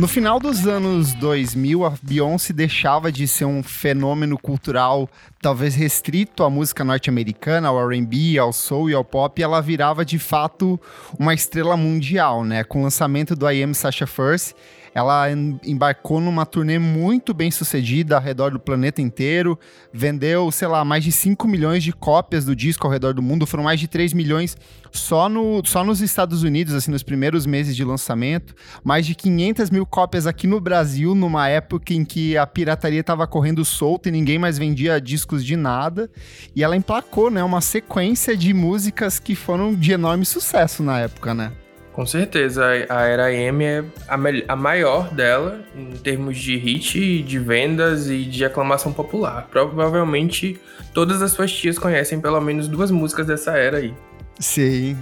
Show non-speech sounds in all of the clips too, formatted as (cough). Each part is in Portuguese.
No final dos anos 2000, a Beyoncé deixava de ser um fenômeno cultural talvez restrito à música norte-americana, ao R&B, ao soul e ao pop, e ela virava de fato uma estrela mundial, né? Com o lançamento do I Am Sasha First, ela embarcou numa turnê muito bem sucedida ao redor do planeta inteiro, vendeu, sei lá, mais de 5 milhões de cópias do disco ao redor do mundo, foram mais de 3 milhões só, no, só nos Estados Unidos, assim, nos primeiros meses de lançamento, mais de 500 mil cópias aqui no Brasil, numa época em que a pirataria estava correndo solta e ninguém mais vendia discos de nada, e ela emplacou, né, uma sequência de músicas que foram de enorme sucesso na época, né? Com certeza, a Era M é a, a, maior dela em termos de hit, de vendas e de aclamação popular. Provavelmente todas as suas tias conhecem pelo menos duas músicas dessa era aí. Sim,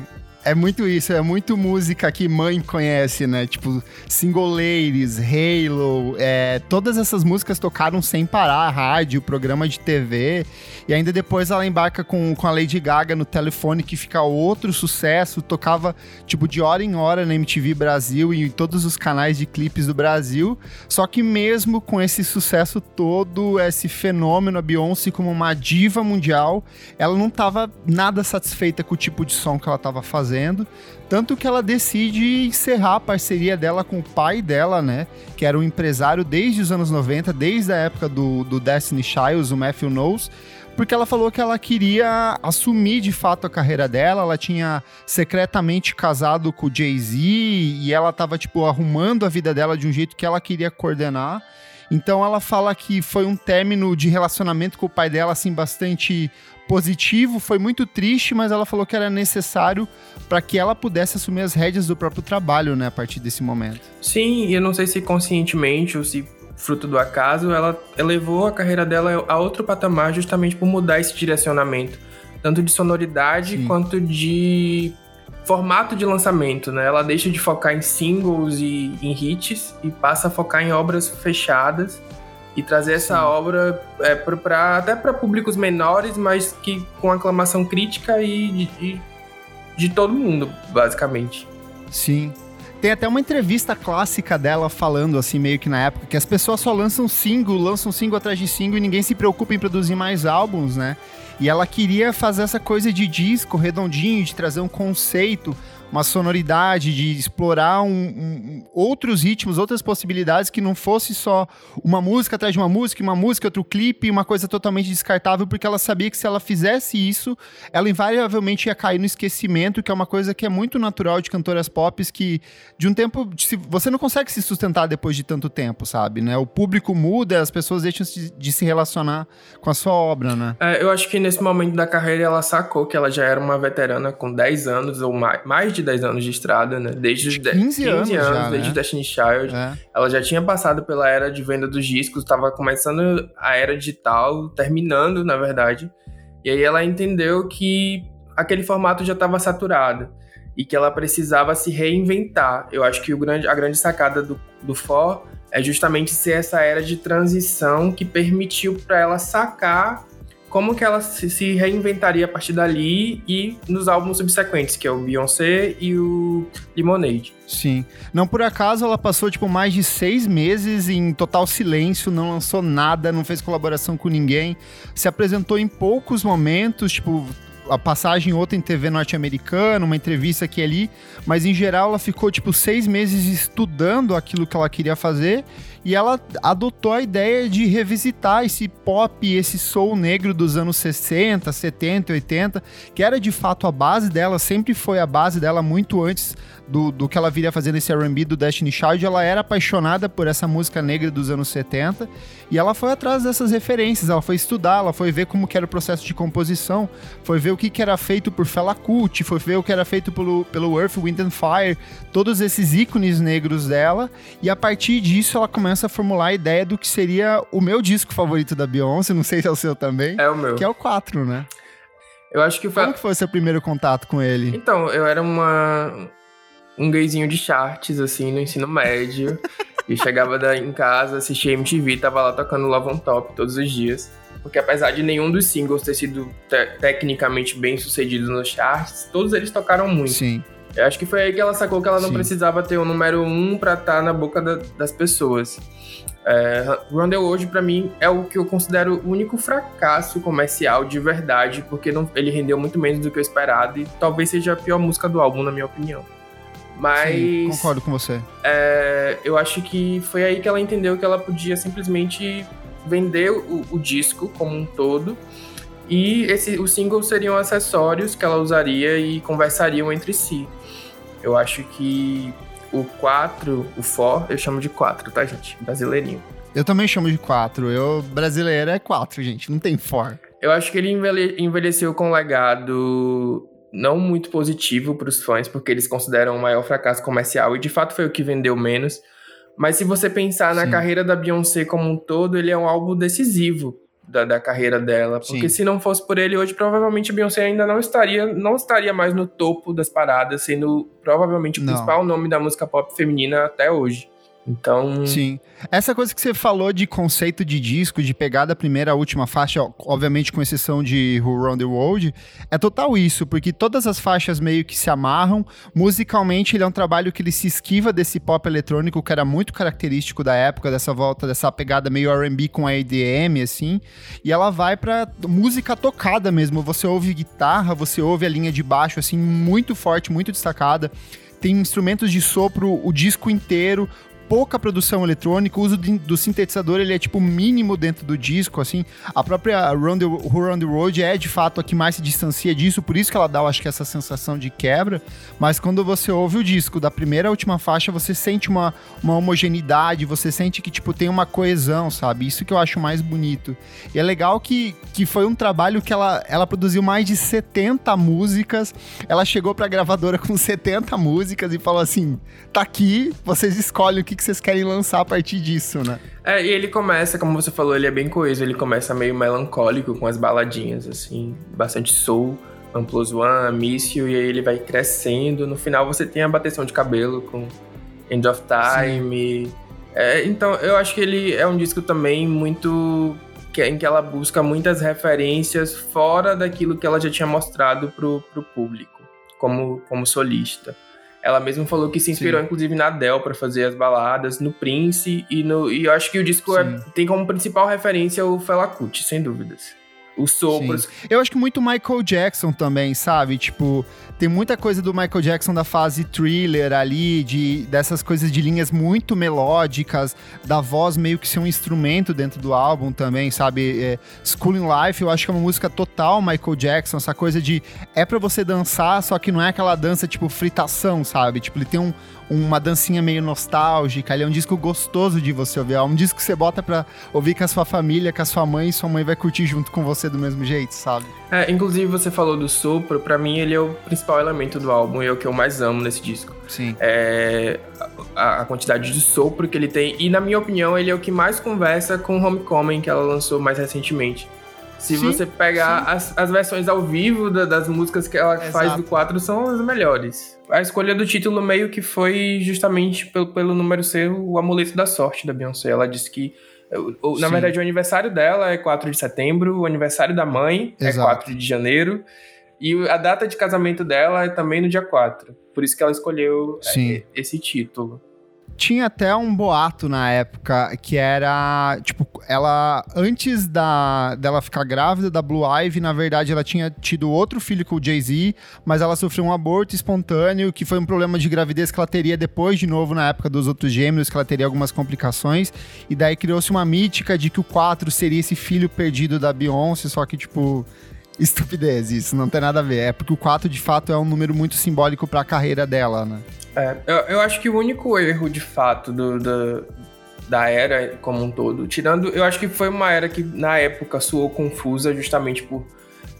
é muito isso, é muito música que mãe conhece, né? Tipo, Single Ladies, Halo, é, todas essas músicas tocaram sem parar, rádio, programa de TV, e ainda depois ela embarca com, com a Lady Gaga no telefone, que fica outro sucesso, tocava, tipo, de hora em hora na MTV Brasil e em todos os canais de clipes do Brasil, só que mesmo com esse sucesso todo, esse fenômeno, a Beyoncé como uma diva mundial, ela não estava nada satisfeita com o tipo de som que ela estava fazendo, fazendo. Tanto que ela decide encerrar a parceria dela com o pai dela, né? Que era um empresário desde os anos 90, desde a época do, do Destiny Childs, o Matthew Knowles porque ela falou que ela queria assumir de fato a carreira dela. Ela tinha secretamente casado com o Jay-Z e ela tava, tipo, arrumando a vida dela de um jeito que ela queria coordenar. Então ela fala que foi um término de relacionamento com o pai dela, assim, bastante positivo, foi muito triste, mas ela falou que era necessário para que ela pudesse assumir as rédeas do próprio trabalho, né, a partir desse momento. Sim, e eu não sei se conscientemente ou se fruto do acaso, ela elevou a carreira dela a outro patamar justamente por mudar esse direcionamento, tanto de sonoridade Sim. quanto de formato de lançamento, né? Ela deixa de focar em singles e em hits e passa a focar em obras fechadas e trazer essa Sim. obra é, pra, pra até para públicos menores, mas que com aclamação crítica e de, de todo mundo, basicamente. Sim. Tem até uma entrevista clássica dela falando, assim, meio que na época, que as pessoas só lançam single, lançam single atrás de single e ninguém se preocupa em produzir mais álbuns, né? E ela queria fazer essa coisa de disco redondinho, de trazer um conceito, uma sonoridade, de explorar um, um, outros ritmos, outras possibilidades que não fosse só uma música atrás de uma música, uma música, outro clipe, uma coisa totalmente descartável, porque ela sabia que se ela fizesse isso, ela invariavelmente ia cair no esquecimento, que é uma coisa que é muito natural de cantoras pop, que de um tempo você não consegue se sustentar depois de tanto tempo, sabe, né? O público muda, as pessoas deixam de, se relacionar com a sua obra, né? É, eu acho que nesse momento da carreira ela sacou que ela já era uma veterana com 10 anos ou mais, mais de 10 anos de estrada, né? Desde os 15, 15 anos, anos já, desde né? Destiny Child. É. Ela já tinha passado pela era de venda dos discos, estava começando a era digital, terminando, na verdade. E aí ela entendeu que aquele formato já estava saturado e que ela precisava se reinventar. Eu acho que o grande, a grande sacada do, do For é justamente ser essa era de transição que permitiu para ela sacar como que ela se reinventaria a partir dali e nos álbuns subsequentes, que é o Beyoncé e o Lemonade. Sim. Não por acaso ela passou, tipo, mais de seis meses em total silêncio, não lançou nada, não fez colaboração com ninguém, se apresentou em poucos momentos, tipo, a passagem outra em TV norte-americana, uma entrevista aqui e ali, mas em geral ela ficou tipo seis meses estudando aquilo que ela queria fazer e ela adotou a ideia de revisitar esse pop, esse soul negro dos anos 60, 70, 80, que era de fato a base dela, sempre foi a base dela muito antes do, do que ela viria fazendo esse R&B do Destiny Child, ela era apaixonada por essa música negra dos anos 70 e ela foi atrás dessas referências, ela foi estudar, ela foi ver como era o processo de composição, foi ver que, que era feito por Fela Kuti, foi ver o que era feito pelo, pelo Earth, Wind and Fire, todos esses ícones negros dela, e a partir disso ela começa a formular a ideia do que seria o meu disco favorito da Beyoncé, não sei se é o seu também. É o meu. Que é o 4, né? Eu acho que foi... Como que foi o seu primeiro contato com ele? Então, eu era uma um gayzinho de charts, assim, no ensino médio. (laughs) e chegava da, em casa, assistia MTV, tava lá tocando Love on Top todos os dias. Porque apesar de nenhum dos singles ter sido te tecnicamente bem sucedido nos charts, todos eles tocaram muito. Sim. Eu acho que foi aí que ela sacou que ela não Sim. precisava ter o número um pra estar tá na boca da, das pessoas. É, Rondell hoje, para mim, é o que eu considero o único fracasso comercial de verdade, porque não, ele rendeu muito menos do que eu esperado e talvez seja a pior música do álbum, na minha opinião. Mas. Sim, concordo com você. É, eu acho que foi aí que ela entendeu que ela podia simplesmente vender o, o disco como um todo. E esse, os singles seriam acessórios que ela usaria e conversariam entre si. Eu acho que o 4, o For, eu chamo de 4, tá, gente? Brasileirinho. Eu também chamo de 4. Eu, brasileiro, é 4, gente. Não tem For. Eu acho que ele envelheceu com um legado não muito positivo para os fãs, porque eles consideram o maior fracasso comercial, e de fato foi o que vendeu menos. Mas se você pensar Sim. na carreira da Beyoncé como um todo, ele é um álbum decisivo da, da carreira dela. Porque Sim. se não fosse por ele hoje, provavelmente a Beyoncé ainda não estaria, não estaria mais no topo das paradas, sendo provavelmente o não. principal nome da música pop feminina até hoje. Então. Sim. Essa coisa que você falou de conceito de disco, de pegar da primeira à última faixa, obviamente com exceção de Who Run the World, é total isso, porque todas as faixas meio que se amarram. Musicalmente, ele é um trabalho que ele se esquiva desse pop eletrônico que era muito característico da época, dessa volta, dessa pegada meio RB com a EDM, assim. E ela vai pra música tocada mesmo. Você ouve guitarra, você ouve a linha de baixo, assim, muito forte, muito destacada tem instrumentos de sopro o disco inteiro, pouca produção eletrônica, o uso de, do sintetizador ele é tipo mínimo dentro do disco, assim. A própria Run the, the Road é de fato a que mais se distancia disso, por isso que ela dá, eu acho que essa sensação de quebra. Mas quando você ouve o disco da primeira à última faixa, você sente uma, uma homogeneidade, você sente que tipo tem uma coesão, sabe? Isso que eu acho mais bonito. E é legal que, que foi um trabalho que ela, ela produziu mais de 70 músicas. Ela chegou pra gravadora com (laughs) 70 músicas e falou assim: tá aqui, vocês escolhem o que que vocês querem lançar a partir disso, né? É, e ele começa, como você falou, ele é bem coeso, ele começa meio melancólico com as baladinhas, assim, bastante soul, Amplos One, Mício, e aí ele vai crescendo. No final você tem a bateção de cabelo com End of Time. É, então, eu acho que ele é um disco também muito. Que, em que ela busca muitas referências fora daquilo que ela já tinha mostrado pro, pro público, como, como solista. Ela mesma falou que se inspirou, Sim. inclusive, na Adele para fazer as baladas, no Prince e no. E eu acho que o disco é, tem como principal referência o Fela Kuti, sem dúvidas. Os sopros. Sim. Eu acho que muito Michael Jackson também, sabe? Tipo, tem muita coisa do Michael Jackson da fase thriller ali, de dessas coisas de linhas muito melódicas, da voz meio que ser um instrumento dentro do álbum também, sabe? É, Schooling Life, eu acho que é uma música total Michael Jackson, essa coisa de é para você dançar, só que não é aquela dança tipo fritação, sabe? Tipo, ele tem um, uma dancinha meio nostálgica, ele é um disco gostoso de você ouvir, é um disco que você bota pra ouvir com a sua família, com a sua mãe, e sua mãe vai curtir junto com você do mesmo jeito, sabe? É, inclusive você falou do sopro, para mim ele é o principal elemento do álbum e é o que eu mais amo nesse disco. Sim. É a, a, quantidade de sopro que ele tem e na minha opinião ele é o que mais conversa com Homecoming que ela lançou mais recentemente. Se sim, você pegar as, as versões ao vivo da, das músicas que ela Exato. faz do 4, são as melhores. A escolha do título meio que foi justamente pelo, pelo número ser o amuleto da sorte da Beyoncé. Ela disse que, na sim. verdade, o aniversário dela é 4 de setembro, o aniversário da mãe é Exato. é 4 de janeiro, e a data de casamento dela é também no dia 4. Por isso que ela escolheu é, esse título tinha até um boato na época que era, tipo, ela antes da dela ficar grávida da Blue Ivy, na verdade ela tinha tido outro filho com o Jay-Z, mas ela sofreu um aborto espontâneo, que foi um problema de gravidez que ela teria depois de novo na época dos outros gêmeos, que ela teria algumas complicações, e daí criou-se uma mítica de que o 4 seria esse filho perdido da Beyoncé, só que tipo estupidez isso, não tem nada a ver. É porque o 4 de fato é um número muito simbólico para a carreira dela, né? É, eu, eu, acho que o único erro, de fato, do, do, da era como um todo, tirando. Eu acho que foi uma era que, na época, soou confusa, justamente por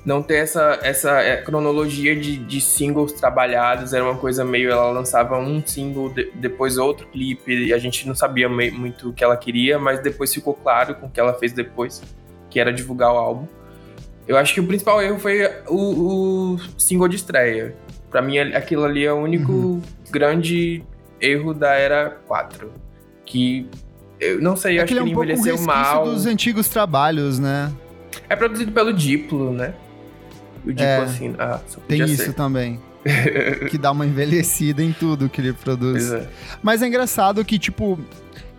não ter essa, essa é, cronologia de, de singles trabalhados. Era uma coisa meio. Ela lançava um single, de, depois outro clipe, e a gente não sabia meio, muito o que ela queria, mas depois ficou claro com o que ela fez depois, que era divulgar o álbum. Eu acho que o principal erro foi o, o single de estreia Pra mim, aquilo ali é o único uhum. grande erro da era 4. Que eu não sei, eu acho que ele é um envelheceu pouco mal. dos antigos trabalhos, né? É produzido pelo Diplo, né? O Diplo, é, assim, ah, Tem isso também. (laughs) que dá uma envelhecida em tudo que ele produz. É. Mas é engraçado que, tipo,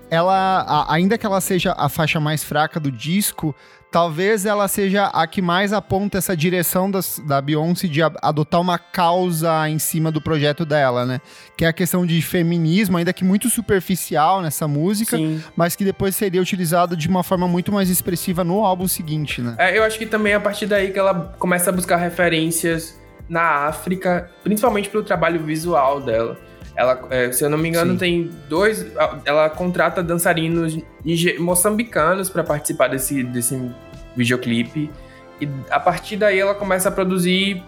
ela, ainda que ela seja a faixa mais fraca do disco, talvez ela seja a que mais aponta essa direção das, da Beyoncé de adotar uma causa em cima do projeto dela, né? Que é a questão de feminismo, ainda que muito superficial nessa música, Sim. mas que depois seria utilizado de uma forma muito mais expressiva no álbum seguinte, né? É, eu acho que também é a partir daí que ela começa a buscar referências na África, principalmente pelo trabalho visual dela. Ela, é, se eu não me engano, Sim. tem dois. Ela contrata dançarinos moçambicanos para participar desse, desse videoclipe. E a partir daí ela começa a produzir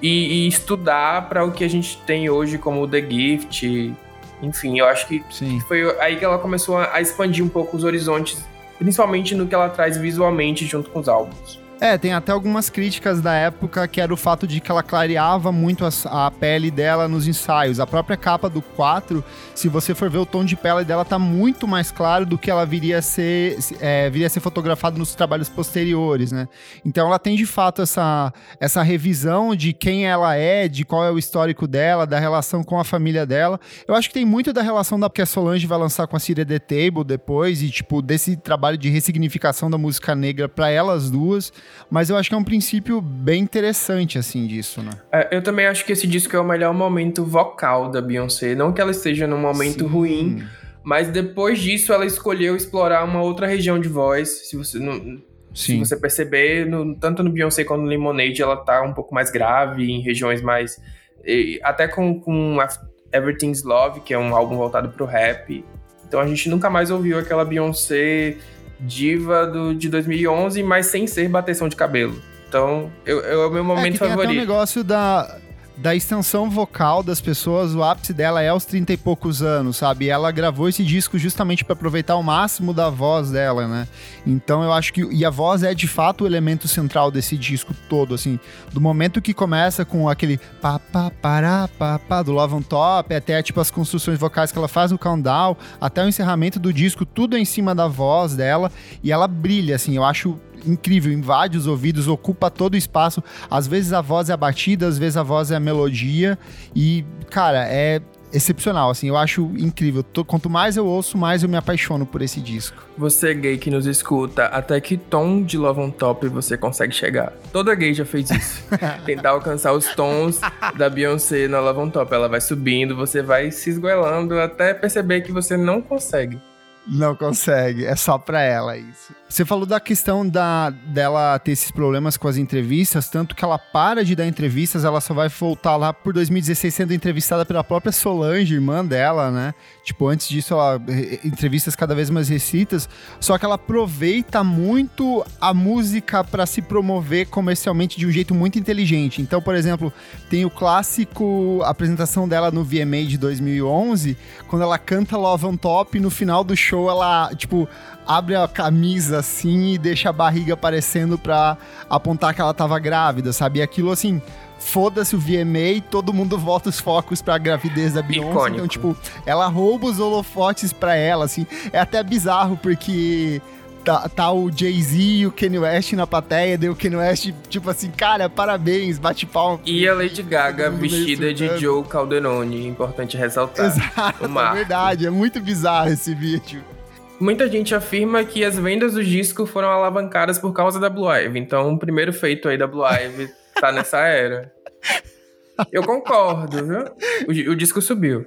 e, e estudar para o que a gente tem hoje como The Gift. Enfim, eu acho que, que foi aí que ela começou a expandir um pouco os horizontes, principalmente no que ela traz visualmente junto com os álbuns. É, tem até algumas críticas da época que era o fato de que ela clareava muito a, a, pele dela nos ensaios. A própria capa do 4, se você for ver o tom de pele dela, tá muito mais claro do que ela viria a ser, é, viria ser fotografado nos trabalhos posteriores, né? Então ela tem de fato essa, essa revisão de quem ela é, de qual é o histórico dela, da relação com a família dela. Eu acho que tem muito da relação da que a Solange vai lançar com a Cira The Table depois, e tipo, desse trabalho de ressignificação da música negra para elas duas. Mas eu acho que é um princípio bem interessante, assim, disso, né? É, eu também acho que esse disco é o melhor momento vocal da Beyoncé. Não que ela esteja num momento Sim. ruim, mas depois disso ela escolheu explorar uma outra região de voz. Se você não. Se você perceber, no, tanto no Beyoncé quanto no Lemonade, ela tá um pouco mais grave, em regiões mais. Até com, com Everything's Love, que é um álbum voltado pro rap. Então a gente nunca mais ouviu aquela Beyoncé diva do, de 2011, mas sem ser bateção de cabelo. Então, eu, eu é o meu momento é que tem favorito. Até um negócio da, da extensão vocal das pessoas, o ápice dela é aos 30 e poucos anos, sabe? Ela gravou esse disco justamente para aproveitar o máximo da voz dela, né? Então eu acho que. E a voz é de fato o elemento central desse disco todo, assim. Do momento que começa com aquele pá, pá, pará, pá, pá, do Love on Top, até tipo as construções vocais que ela faz no countdown, até o encerramento do disco, tudo é em cima da voz dela. E ela brilha, assim. Eu acho incrível, invade os ouvidos, ocupa todo o espaço. Às vezes a voz é a batida, às vezes a voz é a melodia. E, cara, é excepcional, assim, eu acho incrível. Quanto mais eu ouço, mais eu me apaixono por esse disco. Você gay que nos escuta, até que tom de Love on Top você consegue chegar? Toda gay já fez isso. (laughs) Tentar alcançar os tons da Beyoncé na Love on Top. Ela vai subindo, você vai se esgoelando até perceber que você não consegue. Não consegue, é só pra ela isso. Você falou da questão da, dela ter esses problemas com as entrevistas, tanto que ela para de dar entrevistas, ela só vai voltar lá por 2016 sendo entrevistada pela própria Solange, irmã dela, né? Tipo, antes disso, ela entrevistas cada vez mais recitas, só que ela aproveita muito a música para se promover comercialmente de um jeito muito inteligente. Então, por exemplo, tem o clássico apresentação dela no VMA de 2011, quando ela canta Love on Top no final do show ela, tipo, abre a camisa assim e deixa a barriga aparecendo pra apontar que ela tava grávida, sabe? E aquilo assim, foda-se o VMA, todo mundo volta os focos pra gravidez da Beyoncé. Icônico. Então, tipo, ela rouba os holofotes pra ela, assim. É até bizarro, porque tá, tá o Jay-Z e o Kanye West na plateia, deu o Kanye West, tipo assim, cara, parabéns, bate palma. E a Lady Gaga vestida de Joe Calderone, importante ressaltar. Exato, é verdade, é muito bizarro esse vídeo. Muita gente afirma que as vendas do disco foram alavancadas por causa da Blue Ivy. Então, o primeiro feito aí da Blue Ivy tá nessa era. Eu concordo, viu? O, o, disco subiu.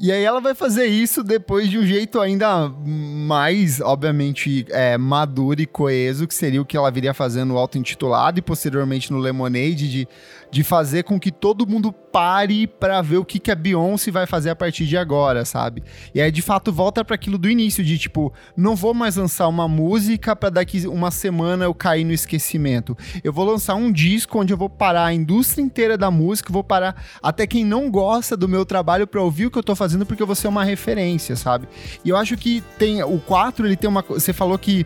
E aí ela vai fazer isso depois de um jeito ainda mais, obviamente, é, maduro e coeso, que seria o que ela viria fazendo no auto-intitulado e posteriormente no Lemonade, de de fazer com que todo mundo pare para ver o que, que a Beyoncé vai fazer a partir de agora, sabe? E aí, de fato, volta para aquilo do início, de tipo, não vou mais lançar uma música para daqui uma semana eu cair no esquecimento. Eu vou lançar um disco onde eu vou parar a indústria inteira da música, vou parar até quem não gosta do meu trabalho para ouvir o que eu tô fazendo, porque eu vou ser uma referência, sabe? E eu acho que tem. O 4, ele tem uma. Você falou que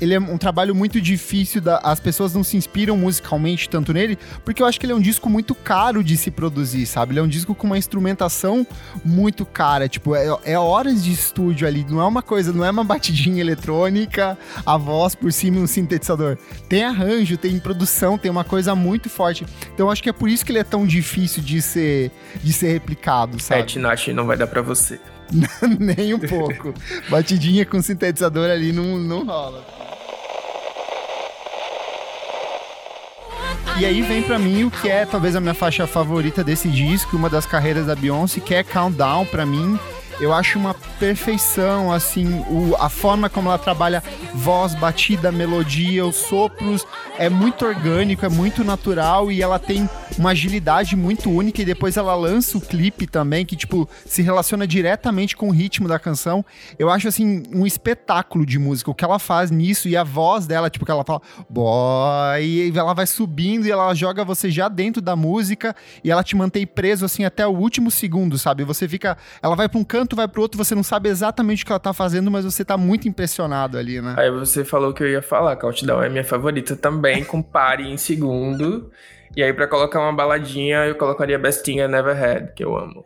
ele é um trabalho muito difícil, da, as pessoas não se inspiram musicalmente tanto nele, porque eu acho que ele é um disco muito caro de se produzir, sabe? Ele é um disco com uma instrumentação muito cara, tipo, é, é horas de estúdio ali, não é uma coisa, não é uma batidinha eletrônica, a voz por cima e um sintetizador. Tem arranjo, tem produção, tem uma coisa muito forte. Então acho que é por isso que ele é tão difícil de ser, de ser replicado, sabe? É, Tinashe não vai dar para você. (laughs) Nem um pouco. Batidinha com sintetizador ali não, não rola. E aí vem para mim o que é talvez a minha faixa favorita desse disco, uma das carreiras da Beyoncé, que é Countdown para mim eu acho uma perfeição, assim, o, a forma como ela trabalha voz, batida, melodia, os sopros, é muito orgânico, é muito natural e ela tem uma agilidade muito única e depois ela lança o clipe também, que, tipo, se relaciona diretamente com o ritmo da canção. Eu acho, assim, um espetáculo de música, o que ela faz nisso e a voz dela, tipo, que ela fala, boy, e ela vai subindo e ela joga você já dentro da música e ela te mantém preso, assim, até o último segundo, sabe? Você fica, ela vai pra um canto canto, vai pro outro, você não sabe exatamente o que ela tá fazendo, mas você tá muito impressionado ali, né? Aí você falou que eu ia falar, Countdown é minha favorita também, com pare em segundo. E aí, para colocar uma baladinha, eu colocaria Bestinha Never Had, que eu amo.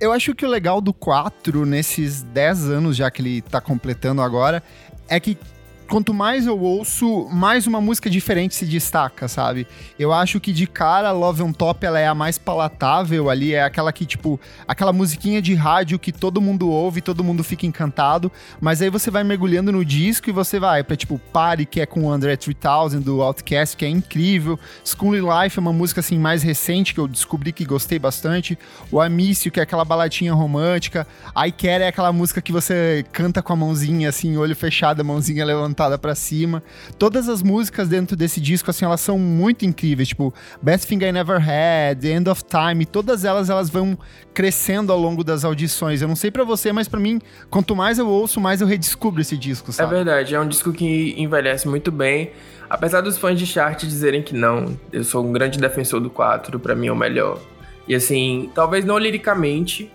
Eu acho que o legal do 4, nesses 10 anos já que ele tá completando agora, é que quanto mais eu ouço, mais uma música diferente se destaca, sabe? Eu acho que de cara Love on Top ela é a mais palatável ali, é aquela que tipo, aquela musiquinha de rádio que todo mundo ouve, todo mundo fica encantado, mas aí você vai mergulhando no disco e você vai para tipo Party, que é com o André 3000 do Outcast, que é incrível. School Life é uma música assim mais recente que eu descobri que gostei bastante. O Amício, que é aquela baladinha romântica. I Care é aquela música que você canta com a mãozinha assim, olho fechado, mãozinha levantada voltada para cima. Todas as músicas dentro desse disco, assim, elas são muito incríveis. Tipo, Best Thing I Never Had, End of Time, todas elas, elas vão crescendo ao longo das audições. Eu não sei para você, mas para mim, quanto mais eu ouço, mais eu redescubro esse disco, sabe? É verdade, é um disco que envelhece muito bem. Apesar dos fãs de chart dizerem que não, eu sou um grande defensor do 4, para mim é o melhor. E assim, talvez não liricamente,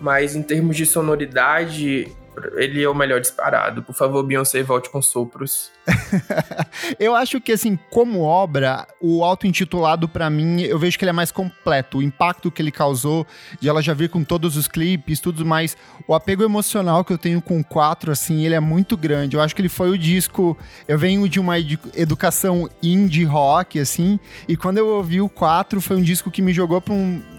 mas em termos de sonoridade, ele é o melhor disparado. Por favor, Beyoncé, volte com sopros. (laughs) eu acho que, assim, como obra, o auto-intitulado, para mim, eu vejo que ele é mais completo. O impacto que ele causou, de ela já vir com todos os clipes, tudo mais. O apego emocional que eu tenho com o 4, assim, ele é muito grande. Eu acho que ele foi o disco. Eu venho de uma educação indie rock, assim, e quando eu ouvi o 4, foi um disco que me jogou pra um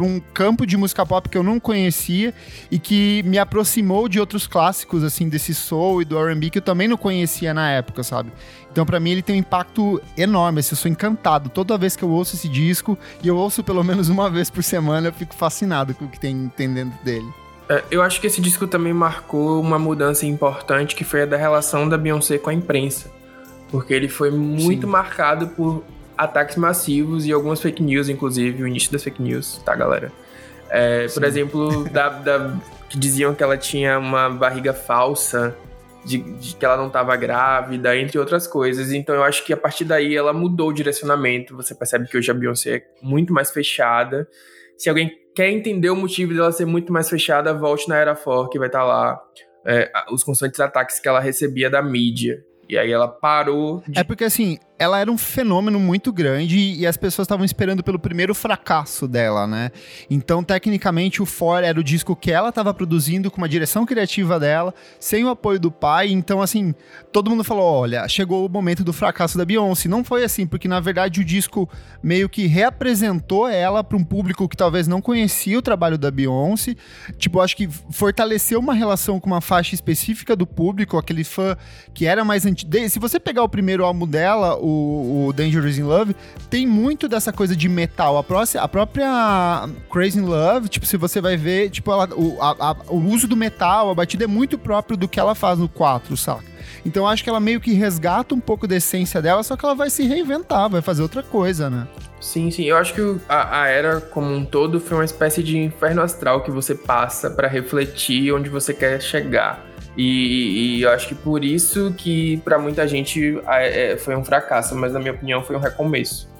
para um campo de música pop que eu não conhecia e que me aproximou de outros clássicos, assim, desse soul e do R&B que eu também não conhecia na época, sabe? Então, para mim, ele tem um impacto enorme, assim, eu sou encantado. Toda vez que eu ouço esse disco, e eu ouço pelo menos uma vez por semana, eu fico fascinado com o que tem, tem dentro dele. É, eu acho que esse disco também marcou uma mudança importante, que foi a da relação da Beyoncé com a imprensa. Porque ele foi muito Sim. marcado por ataques massivos e algumas fake news, inclusive, o início das fake news, tá, galera? É, por exemplo, da, da, que diziam que ela tinha uma barriga falsa, de, de, que ela não estava grávida, entre outras coisas. Então eu acho que a partir daí ela mudou o direcionamento. Você percebe que hoje a Beyoncé é muito mais fechada. Se alguém quer entender o motivo dela ser muito mais fechada, volte na Era For, que vai estar tá lá. É, os constantes ataques que ela recebia da mídia. E aí ela parou. De... É porque assim, ela era um fenômeno muito grande e as pessoas estavam esperando pelo primeiro fracasso dela, né? Então, tecnicamente, o For era o disco que ela estava produzindo com uma direção criativa dela, sem o apoio do pai. Então, assim, todo mundo falou: olha, chegou o momento do fracasso da Beyoncé. Não foi assim, porque na verdade o disco meio que reapresentou ela para um público que talvez não conhecia o trabalho da Beyoncé. Tipo, acho que fortaleceu uma relação com uma faixa específica do público, aquele fã que era mais antigo. Se você pegar o primeiro álbum dela, o o, Dangerous in Love, tem muito dessa coisa de metal. A, a própria Crazy in Love, tipo, se você vai ver, tipo, ela, o, a, a, o uso do metal, a batida é muito próprio do que ela faz no 4, saca? Então acho que ela meio que resgata um pouco da essência dela, só que ela vai se reinventar, vai fazer outra coisa, né? Sim, sim. Eu acho que a, a era como um todo foi uma espécie de inferno astral que você passa para refletir onde você quer chegar. E, e, eu acho que por isso que para muita gente é, foi um fracasso, mas na minha opinião foi um recomeço.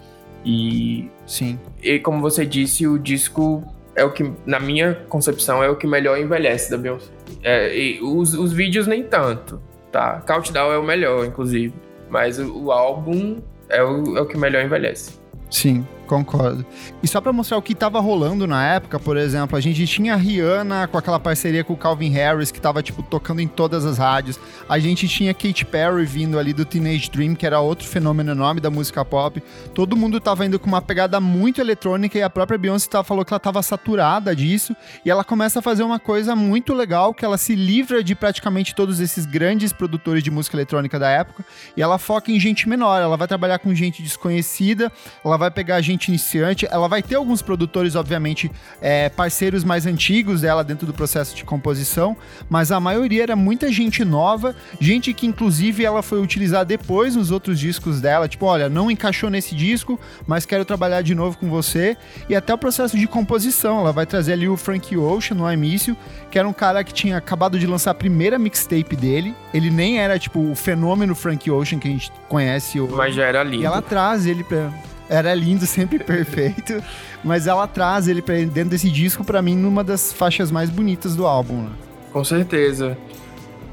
E sim. E como você disse, o disco é o que, na minha concepção, é o que melhor envelhece da Beyoncé. É, os, os vídeos nem tanto. Tá, Countdown é o melhor, inclusive. Mas o, o álbum é o, é o que melhor envelhece. Sim, concordo. E só para mostrar o que tava rolando na época, por exemplo, a gente tinha a Rihanna com aquela parceria com o Calvin Harris, que tava, tipo, tocando em todas as rádios. A gente tinha Katy Perry vindo ali do Teenage Dream, que era outro fenômeno enorme da música pop. Todo mundo tava indo com uma pegada muito eletrônica e a própria Beyoncé tava, falou que ela tava saturada disso. E ela começa a fazer uma coisa muito legal, que ela se livra de praticamente todos esses grandes produtores de música eletrônica da época e ela foca em gente menor. Ela vai trabalhar com gente desconhecida, ela vai pegar gente iniciante. Ela vai ter alguns produtores, obviamente, é, parceiros mais antigos dela dentro do processo de composição, mas a maioria era muita gente nova, gente que inclusive ela foi utilizar depois nos outros discos dela. Tipo, olha, não encaixou nesse disco, mas quero trabalhar de novo com você. E até o processo de composição. Ela vai trazer ali o Frank Ocean no início, que era um cara que tinha acabado de lançar a primeira mixtape dele. Ele nem era, tipo, o fenômeno Frank Ocean que a gente conhece hoje. Mas já era lindo. E ela traz ele pra era lindo, (laughs) sempre perfeito. mas ela traz ele pra, dentro desse disco, para mim, numa das faixas mais bonitas do álbum. Né? Com certeza.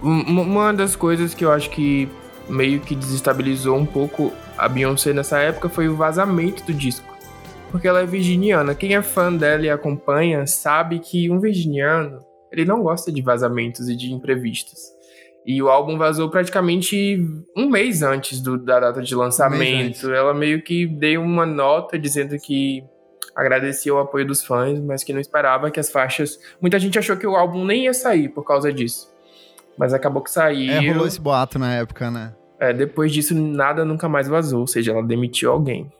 Uma das coisas que eu acho que meio que desestabilizou um pouco a Beyoncé nessa época foi o vazamento do disco. Porque ela é virginiana. Quem é fã dela e acompanha sabe que um virginiano, ele não gosta de vazamentos e de imprevistos. E o álbum vazou praticamente um mês antes do, da data de lançamento. Um Ela meio que deu uma nota dizendo que agradecia o apoio dos fãs, mas que não esperava que as faixas. Muita gente achou que o álbum nem ia sair por causa disso. Mas acabou que saiu. É, rolou esse boato na época, né? É, depois disso nada nunca mais vazou, ou seja, ela demitiu alguém.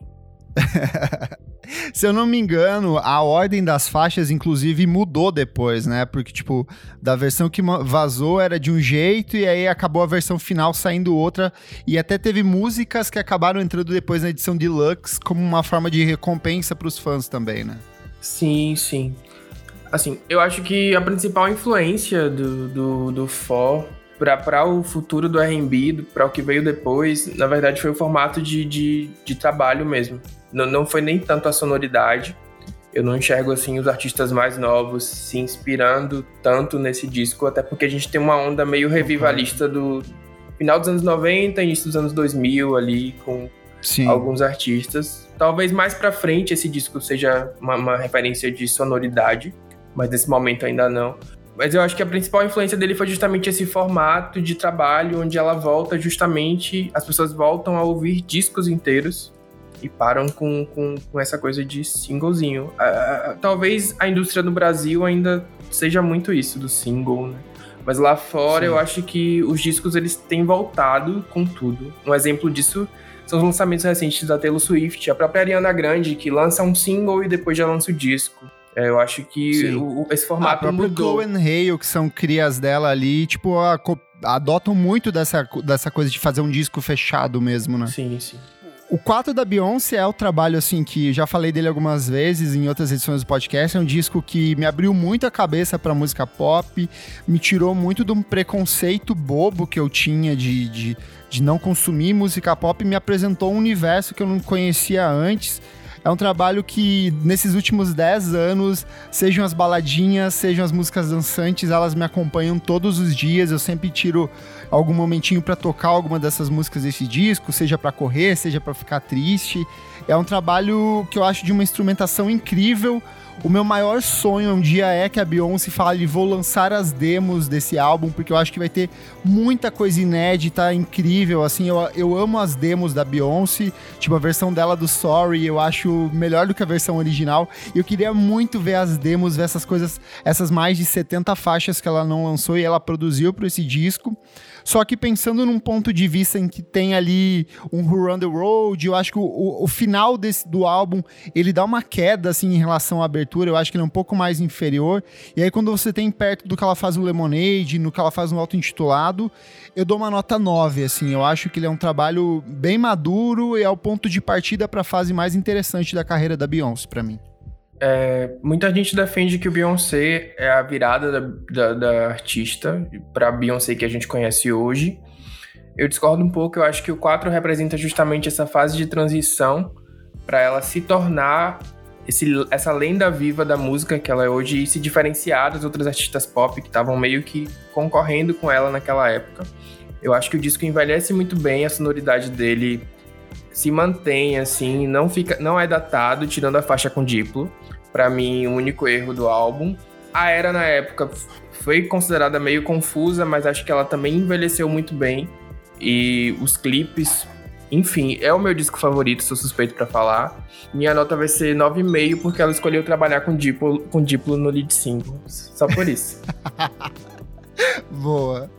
(laughs) Se eu não me engano, a ordem das faixas, inclusive, mudou depois, né? Porque, tipo, da versão que vazou era de um jeito e aí acabou a versão final saindo outra. E até teve músicas que acabaram entrando depois na edição deluxe como uma forma de recompensa para os fãs também, né? Sim, sim. Assim, eu acho que a principal influência do, do, do For para o futuro do R&B, para o que veio depois, na verdade foi o formato de, de, de trabalho mesmo. Não, não foi nem tanto a sonoridade. Eu não enxergo assim os artistas mais novos se inspirando tanto nesse disco, até porque a gente tem uma onda meio revivalista do final dos anos 90, início dos anos 2000 ali com Sim. alguns artistas. Talvez mais para frente esse disco seja uma, uma referência de sonoridade, mas nesse momento ainda não. Mas eu acho que a principal influência dele foi justamente esse formato de trabalho onde ela volta justamente, as pessoas voltam a ouvir discos inteiros e param com, com, com essa coisa de singlezinho. Talvez a indústria no Brasil ainda seja muito isso, do single, né? Mas lá fora Sim. eu acho que os discos eles têm voltado com tudo. Um exemplo disso são os lançamentos recentes da Taylor Swift, a própria Ariana Grande, que lança um single e depois já lança o disco. É, eu acho que o, esse formato ah, mudou. O Hale, que são crias dela ali, tipo, adotam muito dessa, dessa coisa de fazer um disco fechado mesmo, né? Sim, sim. O 4 da Beyoncé é o trabalho, assim, que já falei dele algumas vezes em outras edições do podcast. É um disco que me abriu muito a cabeça pra música pop, me tirou muito de um preconceito bobo que eu tinha de, de, de não consumir música pop e me apresentou um universo que eu não conhecia antes é um trabalho que, nesses últimos 10 anos, sejam as baladinhas, sejam as músicas dançantes, elas me acompanham todos os dias. Eu sempre tiro algum momentinho para tocar alguma dessas músicas desse disco, seja para correr, seja para ficar triste. É um trabalho que eu acho de uma instrumentação incrível, o meu maior sonho um dia é que a Beyoncé fale: vou lançar as demos desse álbum, porque eu acho que vai ter muita coisa inédita, incrível. Assim, eu, eu amo as demos da Beyoncé. Tipo, a versão dela do Sorry eu acho melhor do que a versão original. E eu queria muito ver as demos, ver essas coisas, essas mais de 70 faixas que ela não lançou e ela produziu para esse disco. Só que pensando num ponto de vista em que tem ali um Who Run the Road, eu acho que o, o, final desse, do álbum ele dá uma queda assim em relação à abertura. Eu acho que ele é um pouco mais inferior. E aí, quando você tem perto do que ela faz no Lemonade, no que ela faz no auto-intitulado, eu dou uma nota 9. Assim, eu acho que ele é um trabalho bem maduro e é o ponto de partida para a fase mais interessante da carreira da Beyoncé, para mim. É, muita gente defende que o Beyoncé é a virada da, da, da artista para Beyoncé que a gente conhece hoje. Eu discordo um pouco, eu acho que o 4 representa justamente essa fase de transição para ela se tornar esse, essa lenda viva da música que ela é hoje e se diferenciar das outras artistas pop que estavam meio que concorrendo com ela naquela época. Eu acho que o disco envelhece muito bem, a sonoridade dele se mantém assim, não fica, não é datado, tirando a faixa com Diplo. Para mim, o único erro do álbum. A era na época foi considerada meio confusa, mas acho que ela também envelheceu muito bem. E os clipes, enfim, é o meu disco favorito, sou suspeito para falar. Minha nota vai ser 9,5 porque ela escolheu trabalhar com Diplo, com Diplo no lead single. Só por isso. (laughs) Boa.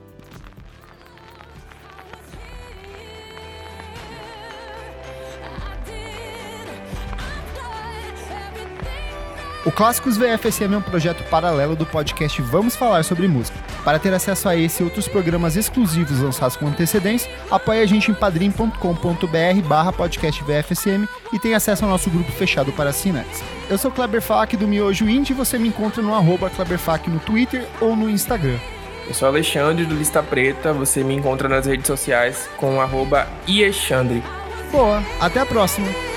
O Clássicos VFSM é um projeto paralelo do podcast Vamos Falar sobre Música. Para ter acesso a esse e outros programas exclusivos lançados com antecedência, apoie a gente em padrim.com.br barra podcast VFSM e tenha acesso ao nosso grupo fechado para assinantes. Eu sou Kleber Fak do Miojo Indie e você me encontra no arroba Kleberfac no Twitter ou no Instagram. Eu sou Alexandre do Lista Preta, você me encontra nas redes sociais com arroba Iexandre. Boa, até a próxima!